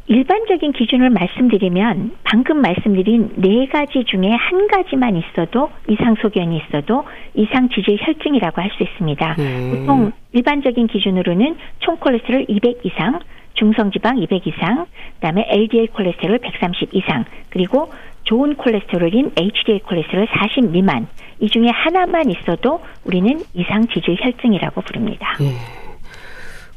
일반적인 기준을 말씀드리면 방금 말씀드린 네 가지 중에 한 가지만 있어도 이상 소견이 있어도 이상 지질 혈증이라고 할 수 있습니다. 음. 보통 일반적인 기준으로는 총 콜레스테롤 200 이상, 중성 지방 200 이상, 그다음에 LDL 콜레스테롤 130 이상, 그리고 좋은 콜레스테롤인 HDL 콜레스테롤 40 미만 이 중에 하나만 있어도 우리는 이상 지질 혈증이라고 부릅니다. 예.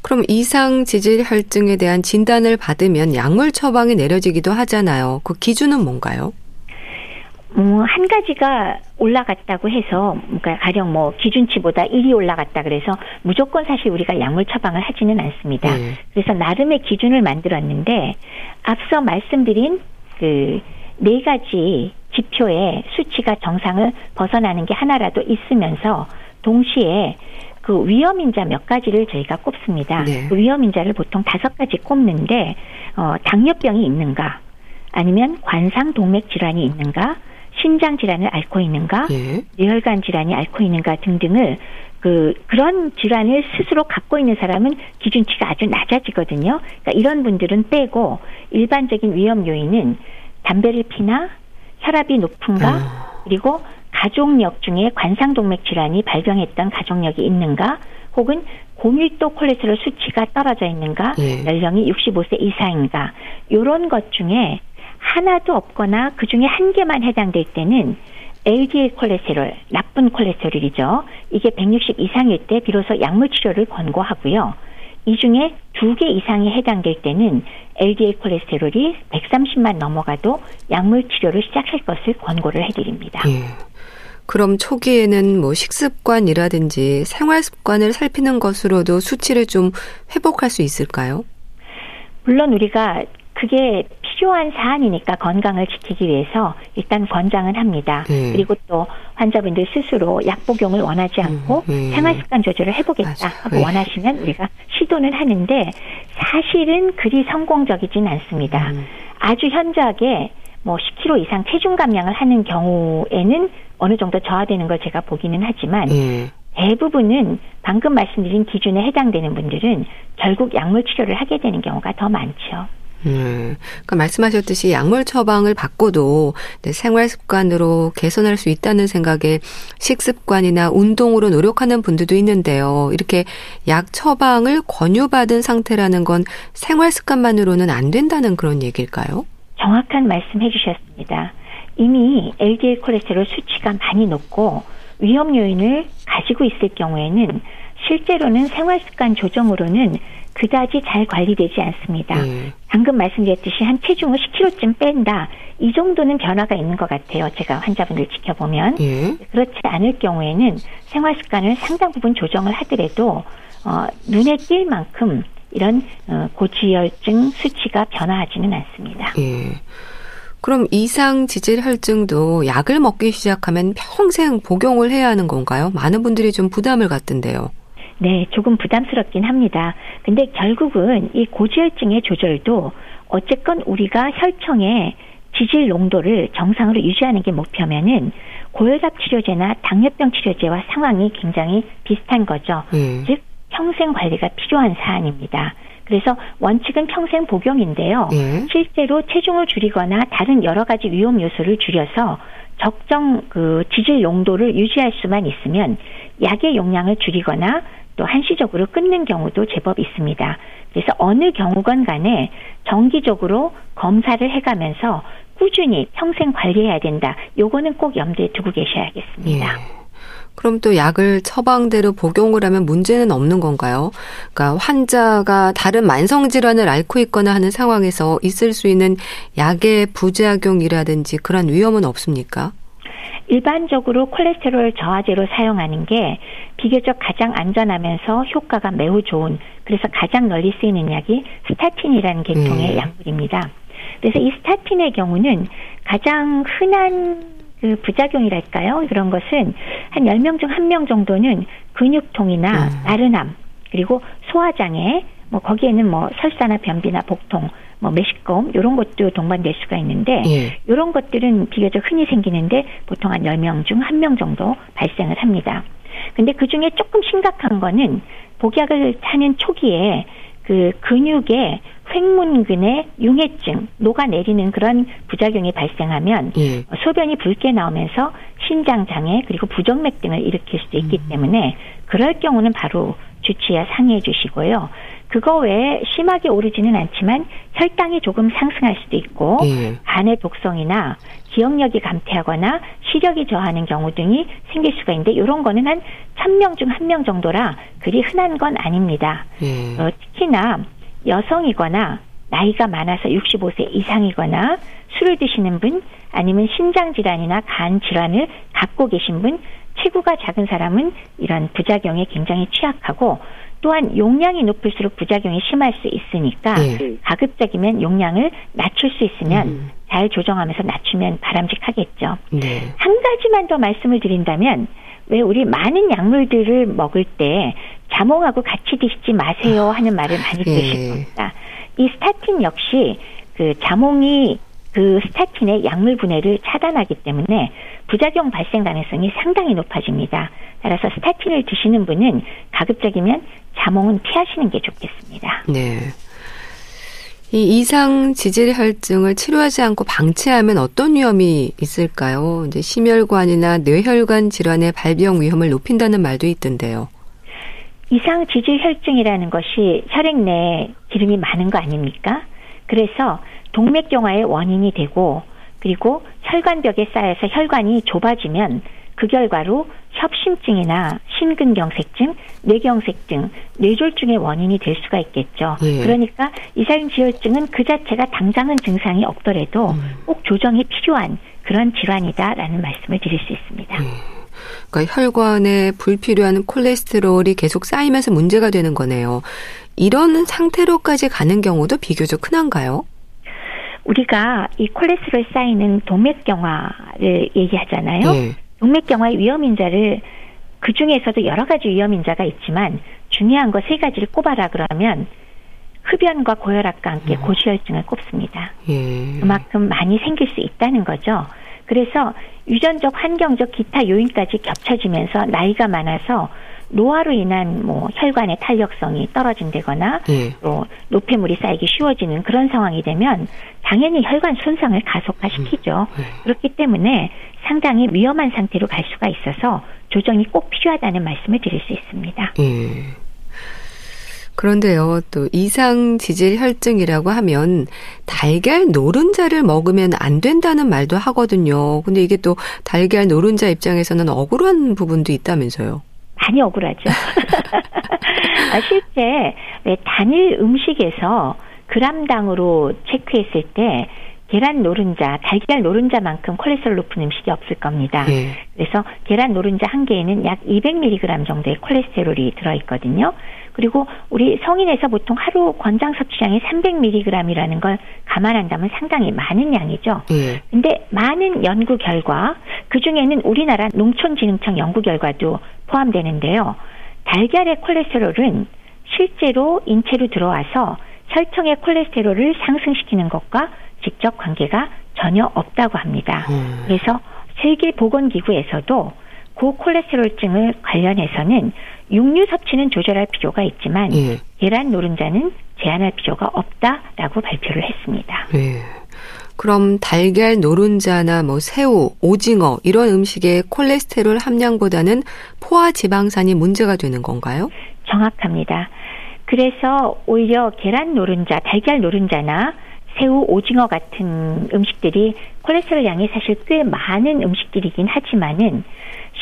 그럼 이상 지질 혈증에 대한 진단을 받으면 약물 처방이 내려지기도 하잖아요. 그 기준은 뭔가요? 음, 한 가지가 올라갔다고 해서, 그러니까 가령 뭐 기준치보다 1이 올라갔다 그래서 무조건 사실 우리가 약물 처방을 하지는 않습니다. 네. 그래서 나름의 기준을 만들었는데 앞서 말씀드린 그 네 가지 지표의 수치가 정상을 벗어나는 게 하나라도 있으면서 동시에 그 위험 인자 몇 가지를 저희가 꼽습니다. 네. 그 위험 인자를 보통 다섯 가지 꼽는데 어, 당뇨병이 있는가, 아니면 관상 동맥 질환이 있는가, 신장 질환을 앓고 있는가, 예. 뇌혈관 질환이 앓고 있는가 등등을 그 그런 질환을 스스로 갖고 있는 사람은 기준치가 아주 낮아지거든요. 그러니까 이런 분들은 빼고 일반적인 위험 요인은 담배를 피나 혈압이 높은가 아. 그리고 가족력 중에 관상동맥 질환이 발병했던 가족력이 있는가 혹은 고밀도 콜레스테롤 수치가 떨어져 있는가 예. 연령이 65세 이상인가 이런 것 중에 하나도 없거나 그 중에 한 개만 해당될 때는 LDL 콜레스테롤 나쁜 콜레스테롤이죠. 이게 160 이상일 때 비로소 약물 치료를 권고하고요. 이 중에 두 개 이상이 해당될 때는 LDL 콜레스테롤이 130만 넘어가도 약물 치료를 시작할 것을 권고를 해드립니다. 예. 그럼 초기에는 뭐 식습관이라든지 생활 습관을 살피는 것으로도 수치를 좀 회복할 수 있을까요? 물론 우리가 그게 필요한 사안이니까 건강을 지키기 위해서 일단 권장은 합니다. 네. 그리고 또 환자분들 스스로 약 복용을 원하지 않고 음, 네. 생활 습관 조절을 해보겠다. 하고 네. 원하시면 우리가 시도는 하는데 사실은 그리 성공적이진 않습니다. 음. 아주 현저하게 뭐 10kg 이상 체중 감량을 하는 경우에는 어느 정도 저하되는 걸 제가 보기는 하지만 네. 대부분은 방금 말씀드린 기준에 해당되는 분들은 결국 약물 치료를 하게 되는 경우가 더 많죠. 음, 그러니까 말씀하셨듯이 약물 처방을 받고도 생활 습관으로 개선할 수 있다는 생각에 식습관이나 운동으로 노력하는 분들도 있는데요. 이렇게 약 처방을 권유받은 상태라는 건 생활 습관만으로는 안 된다는 그런 얘기일까요? 정확한 말씀 해 주셨습니다. 이미 LDL 콜레스테롤 수치가 많이 높고 위험 요인을 가지고 있을 경우에는 실제로는 생활 습관 조정으로는 그다지 잘 관리되지 않습니다. 음. 방금 말씀드렸듯이 한 체중을 10kg쯤 뺀다. 이 정도는 변화가 있는 것 같아요. 제가 환자분들 지켜보면 예. 그렇지 않을 경우에는 생활 습관을 상당 부분 조정을 하더라도 어, 눈에 띌 만큼 이런 어, 고지혈증 수치가 변화하지는 않습니다. 예. 그럼 이상 지질 혈증도 약을 먹기 시작하면 평생 복용을 해야 하는 건가요? 많은 분들이 좀 부담을 갖던데요. 네, 조금 부담스럽긴 합니다. 근데 결국은 이 고지혈증의 조절도 어쨌건 우리가 혈청에 지질 농도를 정상으로 유지하는 게 목표면은 고혈압 치료제나 당뇨병 치료제와 상황이 굉장히 비슷한 거죠. 음. 즉 평생 관리가 필요한 사안입니다. 그래서 원칙은 평생 복용인데요. 예. 실제로 체중을 줄이거나 다른 여러 가지 위험 요소를 줄여서 적정 그 지질 용도를 유지할 수만 있으면 약의 용량을 줄이거나 또 한시적으로 끊는 경우도 제법 있습니다. 그래서 어느 경우건 간에 정기적으로 검사를 해가면서 꾸준히 평생 관리해야 된다. 요거는 꼭 염두에 두고 계셔야겠습니다. 예. 그럼 또 약을 처방대로 복용을 하면 문제는 없는 건가요? 그러니까 환자가 다른 만성 질환을 앓고 있거나 하는 상황에서 있을 수 있는 약의 부작용이라든지 그런 위험은 없습니까? 일반적으로 콜레스테롤 저하제로 사용하는 게 비교적 가장 안전하면서 효과가 매우 좋은 그래서 가장 널리 쓰이는 약이 스타틴이라는 계통의 음. 약물입니다. 그래서 이 스타틴의 경우는 가장 흔한 그 부작용이랄까요? 그런 것은 한 10명 중 1명 정도는 근육통이나 음. 나른함, 그리고 소화장애, 뭐 거기에는 뭐 설사나 변비나 복통, 뭐 매식검 이런 것도 동반될 수가 있는데 예. 이런 것들은 비교적 흔히 생기는데 보통 한 10명 중 1명 정도 발생을 합니다. 근데 그중에 조금 심각한 거는 복약을 하는 초기에 그 근육에 횡문근의 융해증, 녹아내리는 그런 부작용이 발생하면 예. 소변이 붉게 나오면서 신장 장애 그리고 부정맥 등을 일으킬 수도 있기 음. 때문에 그럴 경우는 바로 주치의와 상의해 주시고요. 그거 외에 심하게 오르지는 않지만 혈당이 조금 상승할 수도 있고 예. 간의 독성이나 기억력이 감퇴하거나 시력이 저하는 경우 등이 생길 수가 있는데 이런 거는 한 1000명 중 1명 정도라 그리 흔한 건 아닙니다. 예. 어, 특히나 여성이거나 나이가 많아서 65세 이상이거나 술을 드시는 분 아니면 신장 질환이나 간 질환을 갖고 계신 분 체구가 작은 사람은 이런 부작용에 굉장히 취약하고 또한 용량이 높을수록 부작용이 심할 수 있으니까 네. 가급적이면 용량을 낮출 수 있으면 음. 잘 조정하면서 낮추면 바람직하겠죠. 네. 한 가지만 더 말씀을 드린다면 왜 우리 많은 약물들을 먹을 때 자몽하고 같이 드시지 마세요 하는 말을 많이 들으실 예. 겁니다. 이 스타틴 역시 그 자몽이 그 스타틴의 약물 분해를 차단하기 때문에 부작용 발생 가능성이 상당히 높아집니다. 따라서 스타틴을 드시는 분은 가급적이면 자몽은 피하시는 게 좋겠습니다. 네. 이 이상 지질 혈증을 치료하지 않고 방치하면 어떤 위험이 있을까요? 이제 심혈관이나 뇌혈관 질환의 발병 위험을 높인다는 말도 있던데요. 이상 지질 혈증이라는 것이 혈액 내에 기름이 많은 거 아닙니까? 그래서 동맥경화의 원인이 되고 그리고 혈관벽에 쌓여서 혈관이 좁아지면 그 결과로 협심증이나 심근경색증, 뇌경색증, 뇌졸중의 원인이 될 수가 있겠죠. 예. 그러니까 이상 지혈증은 그 자체가 당장은 증상이 없더라도 음. 꼭 조정이 필요한 그런 질환이다라는 말씀을 드릴 수 있습니다. 예. 그러니까 혈관에 불필요한 콜레스테롤이 계속 쌓이면서 문제가 되는 거네요. 이런 상태로까지 가는 경우도 비교적 흔한가요? 우리가 이 콜레스테롤 쌓이는 동맥경화를 얘기하잖아요. 네. 동맥경화의 위험인자를 그 중에서도 여러 가지 위험인자가 있지만 중요한 거 세 가지를 꼽아라 그러면 흡연과 고혈압과 함께 음. 고지혈증을 꼽습니다. 예. 그만큼 많이 생길 수 있다는 거죠. 그래서 유전적, 환경적 기타 요인까지 겹쳐지면서 나이가 많아서 노화로 인한 뭐 혈관의 탄력성이 떨어진다거나 예. 또 노폐물이 쌓이기 쉬워지는 그런 상황이 되면 당연히 혈관 손상을 가속화시키죠. 음. 예. 그렇기 때문에 상당히 위험한 상태로 갈 수가 있어서 조정이 꼭 필요하다는 말씀을 드릴 수 있습니다. 예. 그런데요, 또 이상 지질 혈증이라고 하면 달걀 노른자를 먹으면 안 된다는 말도 하거든요. 근데 이게 또 달걀 노른자 입장에서는 억울한 부분도 있다면서요. 많이 억울하죠. 아, 실제 왜 단일 음식에서 그람당으로 체크했을 때 계란 노른자, 달걀 노른자만큼 콜레스테롤 높은 음식이 없을 겁니다. 예. 그래서 계란 노른자 한 개에는 약 200mg 정도의 콜레스테롤이 들어있거든요. 그리고 우리 성인에서 보통 하루 권장 섭취량이 300mg이라는 걸 감안한다면 상당히 많은 양이죠. 예. 근데 많은 연구 결과 그 중에는 우리나라 농촌진흥청 연구 결과도 포함되는데요. 달걀의 콜레스테롤은 실제로 인체로 들어와서 혈청의 콜레스테롤을 상승시키는 것과 직접 관계가 전혀 없다고 합니다. 음. 그래서 세계보건기구에서도 고콜레스테롤증을 관련해서는 육류 섭취는 조절할 필요가 있지만 예. 계란 노른자는 제한할 필요가 없다라고 발표를 했습니다. 예. 그럼 달걀 노른자나 뭐 새우, 오징어 이런 음식의 콜레스테롤 함량보다는 포화 지방산이 문제가 되는 건가요? 정확합니다. 그래서 오히려 계란 노른자, 달걀 노른자나 새우, 오징어 같은 음식들이 콜레스테롤 양이 사실 꽤 많은 음식들이긴 하지만은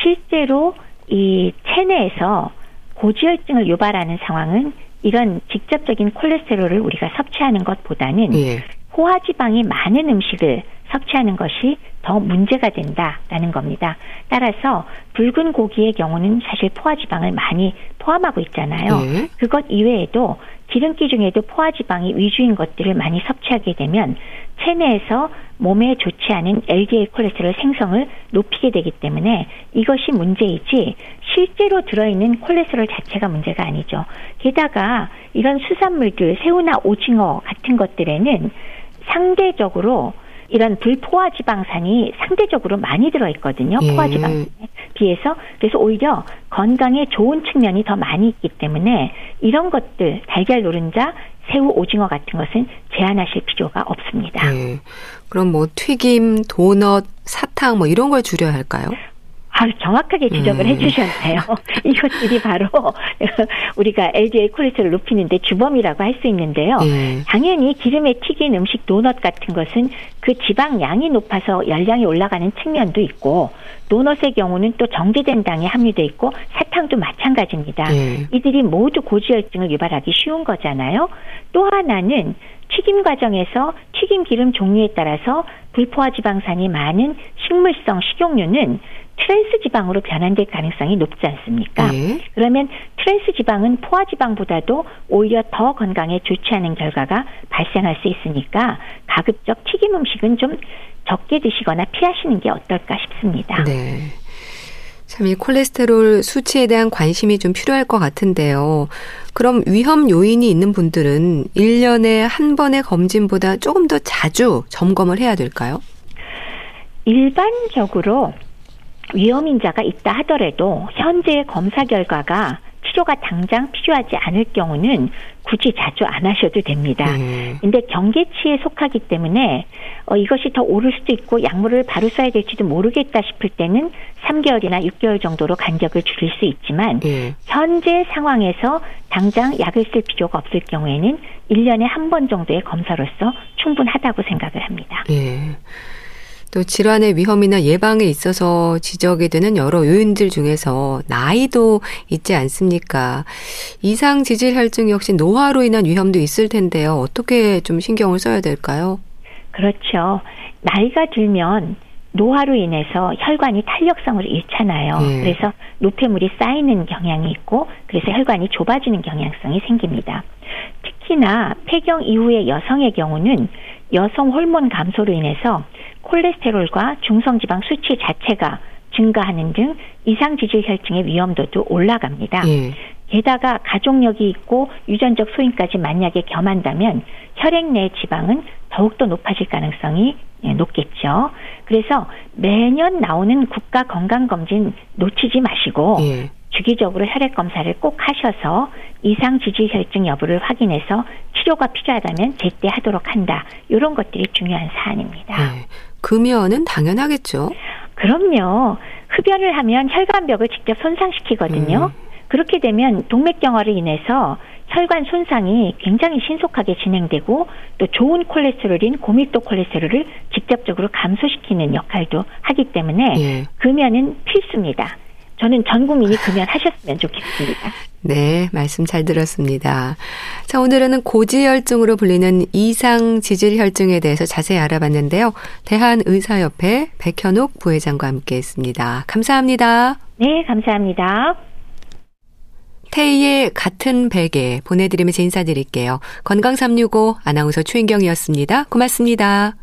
실제로 이 체내에서 고지혈증을 유발하는 상황은 이런 직접적인 콜레스테롤을 우리가 섭취하는 것보다는 예. 포화지방이 많은 음식을 섭취하는 것이 더 문제가 된다라는 겁니다. 따라서 붉은 고기의 경우는 사실 포화지방을 많이 포함하고 있잖아요. 네. 그것 이외에도 기름기 중에도 포화지방이 위주인 것들을 많이 섭취하게 되면 체내에서 몸에 좋지 않은 LDL 콜레스테롤 생성을 높이게 되기 때문에 이것이 문제이지 실제로 들어있는 콜레스테롤 자체가 문제가 아니죠. 게다가 이런 수산물들 새우나 오징어 같은 것들에는 상대적으로 이런 불포화 지방산이 상대적으로 많이 들어있거든요. 예. 포화 지방에 비해서 그래서 오히려 건강에 좋은 측면이 더 많이 있기 때문에 이런 것들 달걀 노른자, 새우, 오징어 같은 것은 제한하실 필요가 없습니다. 예. 그럼 뭐 튀김, 도넛, 사탕 뭐 이런 걸 줄여야 할까요? 아주 정확하게 지적을 음. 해주셨네요. 이것들이 바로 우리가 LDL 콜레스테롤 높이는데 주범이라고 할 수 있는데요. 음. 당연히 기름에 튀긴 음식 도넛 같은 것은 그 지방 양이 높아서 열량이 올라가는 측면도 있고 도넛의 경우는 또 정제된 당이 함유돼 있고 사탕도 마찬가지입니다. 음. 이들이 모두 고지혈증을 유발하기 쉬운 거잖아요. 또 하나는 튀김 과정에서 튀김 기름 종류에 따라서 불포화 지방산이 많은 식물성 식용유는 트랜스 지방으로 변환될 가능성이 높지 않습니까? 네. 그러면 트랜스 지방은 포화 지방보다도 오히려 더 건강에 좋지 않은 결과가 발생할 수 있으니까 가급적 튀김 음식은 좀 적게 드시거나 피하시는 게 어떨까 싶습니다. 네. 참 이 콜레스테롤 수치에 대한 관심이 좀 필요할 것 같은데요. 그럼 위험 요인이 있는 분들은 1년에 한 번의 검진보다 조금 더 자주 점검을 해야 될까요? 일반적으로 위험 인자가 있다 하더라도 현재의 검사 결과가 치료가 당장 필요하지 않을 경우는 굳이 자주 안 하셔도 됩니다. 음. 근데 경계치에 속하기 때문에 어, 이것이 더 오를 수도 있고 약물을 바로 써야 될지도 모르겠다 싶을 때는 3개월이나 6개월 정도로 간격을 줄일 수 있지만 음. 현재 상황에서 당장 약을 쓸 필요가 없을 경우에는 1년에 한 번 정도의 검사로서 충분하다고 생각을 합니다. 음. 또 질환의 위험이나 예방에 있어서 지적이 되는 여러 요인들 중에서 나이도 있지 않습니까? 이상 지질 혈증 역시 노화로 인한 위험도 있을 텐데요. 어떻게 좀 신경을 써야 될까요? 그렇죠. 나이가 들면 노화로 인해서 혈관이 탄력성을 잃잖아요. 네. 그래서 노폐물이 쌓이는 경향이 있고 그래서 혈관이 좁아지는 경향성이 생깁니다. 특히나 폐경 이후의 여성의 경우는 여성 호르몬 감소로 인해서 콜레스테롤과 중성지방 수치 자체가 증가하는 등 이상 지질 혈증의 위험도도 올라갑니다. 예. 게다가 가족력이 있고 유전적 소인까지 만약에 겸한다면 혈액 내 지방은 더욱더 높아질 가능성이 예, 높겠죠. 그래서 매년 나오는 국가 건강검진 놓치지 마시고 예. 주기적으로 혈액 검사를 꼭 하셔서 이상 지질 혈증 여부를 확인해서 치료가 필요하다면 제때 하도록 한다. 이런 것들이 중요한 사안입니다. 네. 금연은 당연하겠죠. 그럼요. 흡연을 하면 혈관벽을 직접 손상시키거든요. 음. 그렇게 되면 동맥경화로 인해서 혈관 손상이 굉장히 신속하게 진행되고 또 좋은 콜레스테롤인 고밀도 콜레스테롤을 직접적으로 감소시키는 역할도 하기 때문에 예. 금연은 필수입니다. 저는 전 국민이 금연하셨으면 좋겠습니다. 네, 말씀 잘 들었습니다. 자, 오늘은 고지혈증으로 불리는 이상 지질혈증에 대해서 자세히 알아봤는데요. 대한의사협회 백현옥 부회장과 함께 했습니다. 감사합니다. 네, 감사합니다. 태희의 같은 베개 보내드리면서 인사드릴게요. 건강365 아나운서 최인경이었습니다. 고맙습니다.